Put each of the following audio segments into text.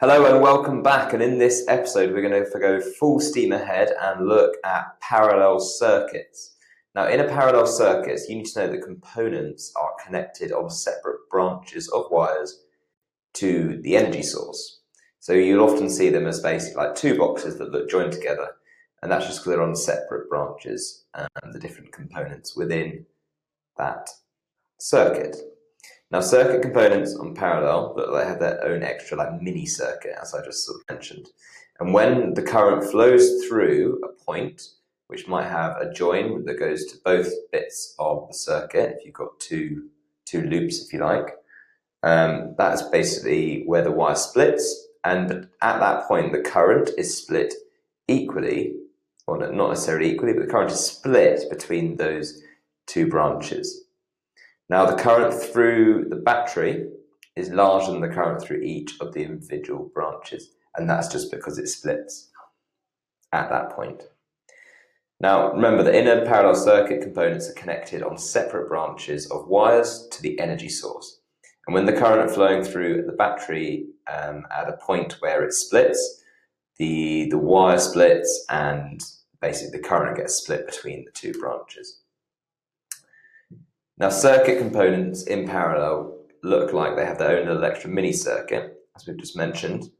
Hello and welcome back. And in this episode, we're going to go full steam ahead and look at parallel circuits. Now, in a parallel circuit, you need to know the components are connected on separate branches of wires to the energy source. So you'll often see them as basically like two boxes that look joined together, and that's just because they're on separate branches and the different components within that circuit. Now, circuit components on parallel, but they have their own extra like mini circuit, as I just sort of mentioned. And when the current flows through a point, which might have a join that goes to both bits of the circuit, if you've got two two loops, if you like, um, that's basically where the wire splits. And at that point, the current is split equally, or not necessarily equally, but the current is split between those two branches. Now the current through the battery is larger than the current through each of the individual branches, and that's just because it splits at that point. Now remember the inner parallel circuit, components are connected on separate branches of wires to the energy source. And when the current flowing through the battery um, at a point where it splits, the, the wire splits and basically the current gets split between the two branches. Now, circuit components in parallel look like they have their own little mini circuit, as we've just mentioned,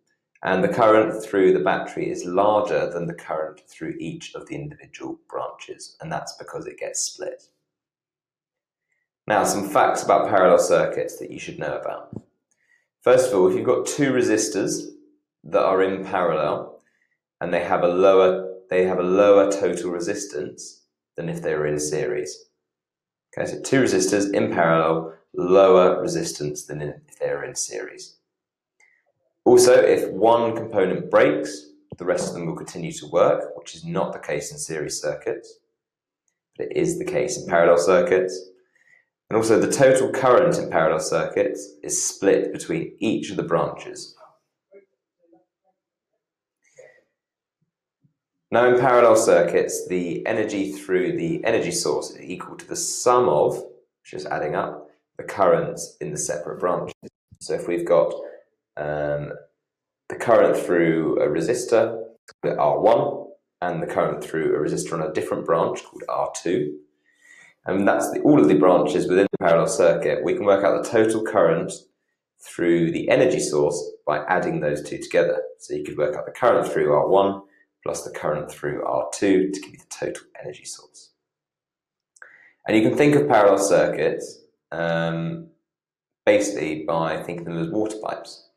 and the current through the battery is larger than the current through each of the individual branches, and that's because it gets split. Now, some facts about parallel circuits that you should know about. First of all, if you've got two resistors that are in parallel and they have a lower they have a lower total resistance than if they were in series. Okay, so two resistors in parallel, lower resistance than if they're in series. Also, if one component breaks, the rest of them will continue to work, which is not the case in series circuits, but it is the case in parallel circuits. And also, the total current in parallel circuits is split between each of the branches. Now in parallel circuits, the energy through the energy source is equal to the sum of, which is adding up, the currents in the separate branches. So if we've got um, the current through a resistor, R1, and the current through a resistor on a different branch called R2, and that's the, all of the branches within the parallel circuit, we can work out the total current through the energy source by adding those two together. So you could work out the current through R1 plus the current through R2 to give you the total energy source. And you can think of parallel circuits um, basically by thinking of them as water pipes.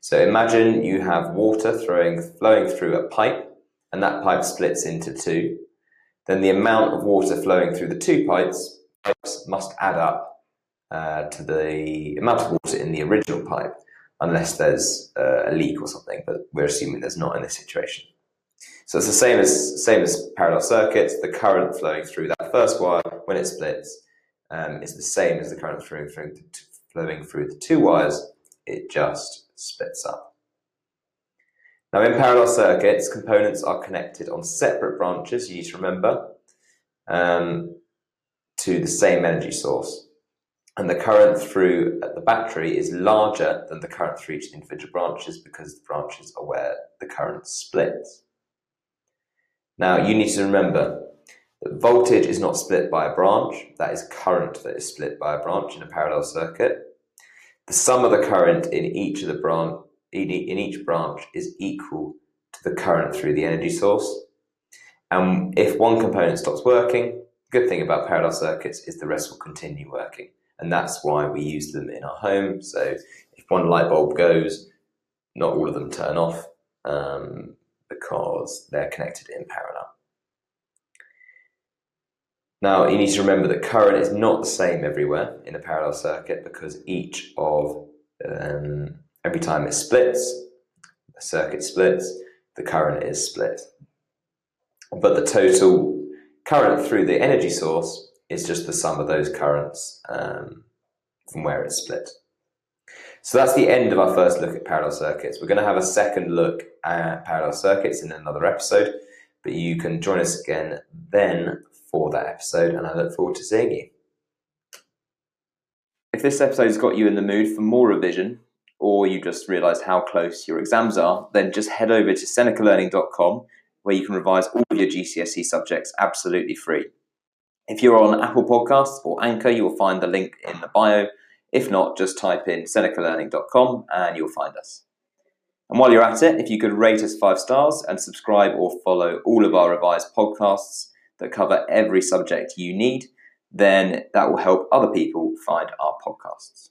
So imagine you have water throwing, flowing through a pipe, and that pipe splits into two. Then the amount of water flowing through the two pipes, pipes must add up uh, to the amount of water in the original pipe, unless there's uh, a leak or something, but we're assuming there's not in this situation. So it's the same as same as parallel circuits. The current flowing through that first wire when it splits um, is the same as the current flowing through, flowing through the two wires. It just splits up. Now in parallel circuits, components are connected on separate branches, you need to remember, um, to the same energy source. And the current through the battery is larger than the current through each individual branches because the branches are where the current splits. Now you need to remember that voltage is not split by a branch, that is current that is split by a branch in a parallel circuit. The sum of the current in each of the branch in each branch is equal to the current through the energy source. And if one component stops working, the good thing about parallel circuits is the rest will continue working. And that's why we use them in our home. So if one light bulb goes, not all of them turn off. Um, because they're connected in parallel. Now, you need to remember that current is not the same everywhere in a parallel circuit because each of, um, every time it splits, the circuit splits, the current is split. But the total current through the energy source is just the sum of those currents um, from where it's split. So that's the end of our first look at parallel circuits. We're going to have a second look at parallel circuits in another episode, but you can join us again then for that episode, and I look forward to seeing you. If this episode has got you in the mood for more revision, or you just realised how close your exams are, then just head over to senecalearning.com where you can revise all of your GCSE subjects absolutely free. If you're on Apple Podcasts or Anchor, you'll find the link in the bio. If not, just type in senecalearning.com and you'll find us. And while you're at it, if you could rate us five stars and subscribe or follow all of our revised podcasts that cover every subject you need, then that will help other people find our podcasts.